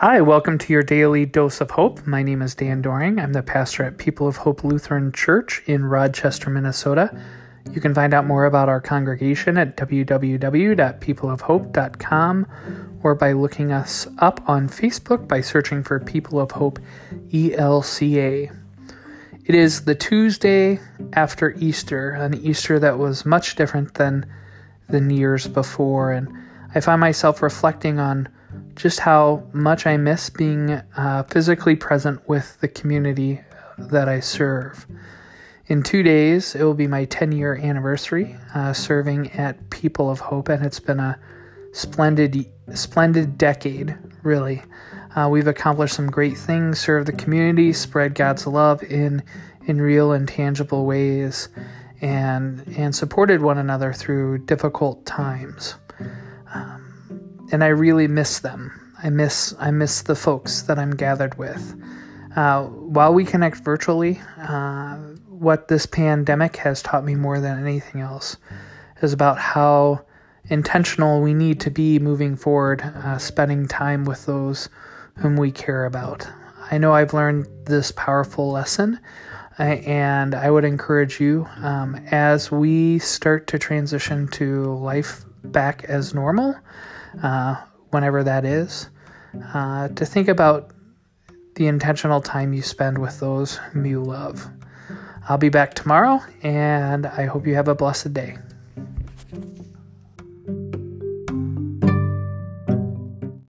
Hi, welcome to your daily dose of hope. My name is Dan Doring. I'm the pastor at People of Hope Lutheran Church in Rochester, Minnesota. You can find out more about our congregation at www.peopleofhope.com or by looking us up on Facebook by searching for People of Hope ELCA. It is the Tuesday after Easter, an Easter that was much different than than years before, and I find myself reflecting on just how much I miss being uh, physically present with the community that I serve. In two days, it will be my 10 year anniversary uh, serving at People of Hope, and it's been a splendid, splendid decade, really. Uh, we've accomplished some great things, served the community, spread God's love in, in real and tangible ways, and, and supported one another through difficult times. And I really miss them. I miss I miss the folks that I'm gathered with. Uh, while we connect virtually, uh, what this pandemic has taught me more than anything else is about how intentional we need to be moving forward, uh, spending time with those whom we care about. I know I've learned this powerful lesson, uh, and I would encourage you um, as we start to transition to life back as normal uh, whenever that is, uh, to think about the intentional time you spend with those you love. I'll be back tomorrow, and I hope you have a blessed day.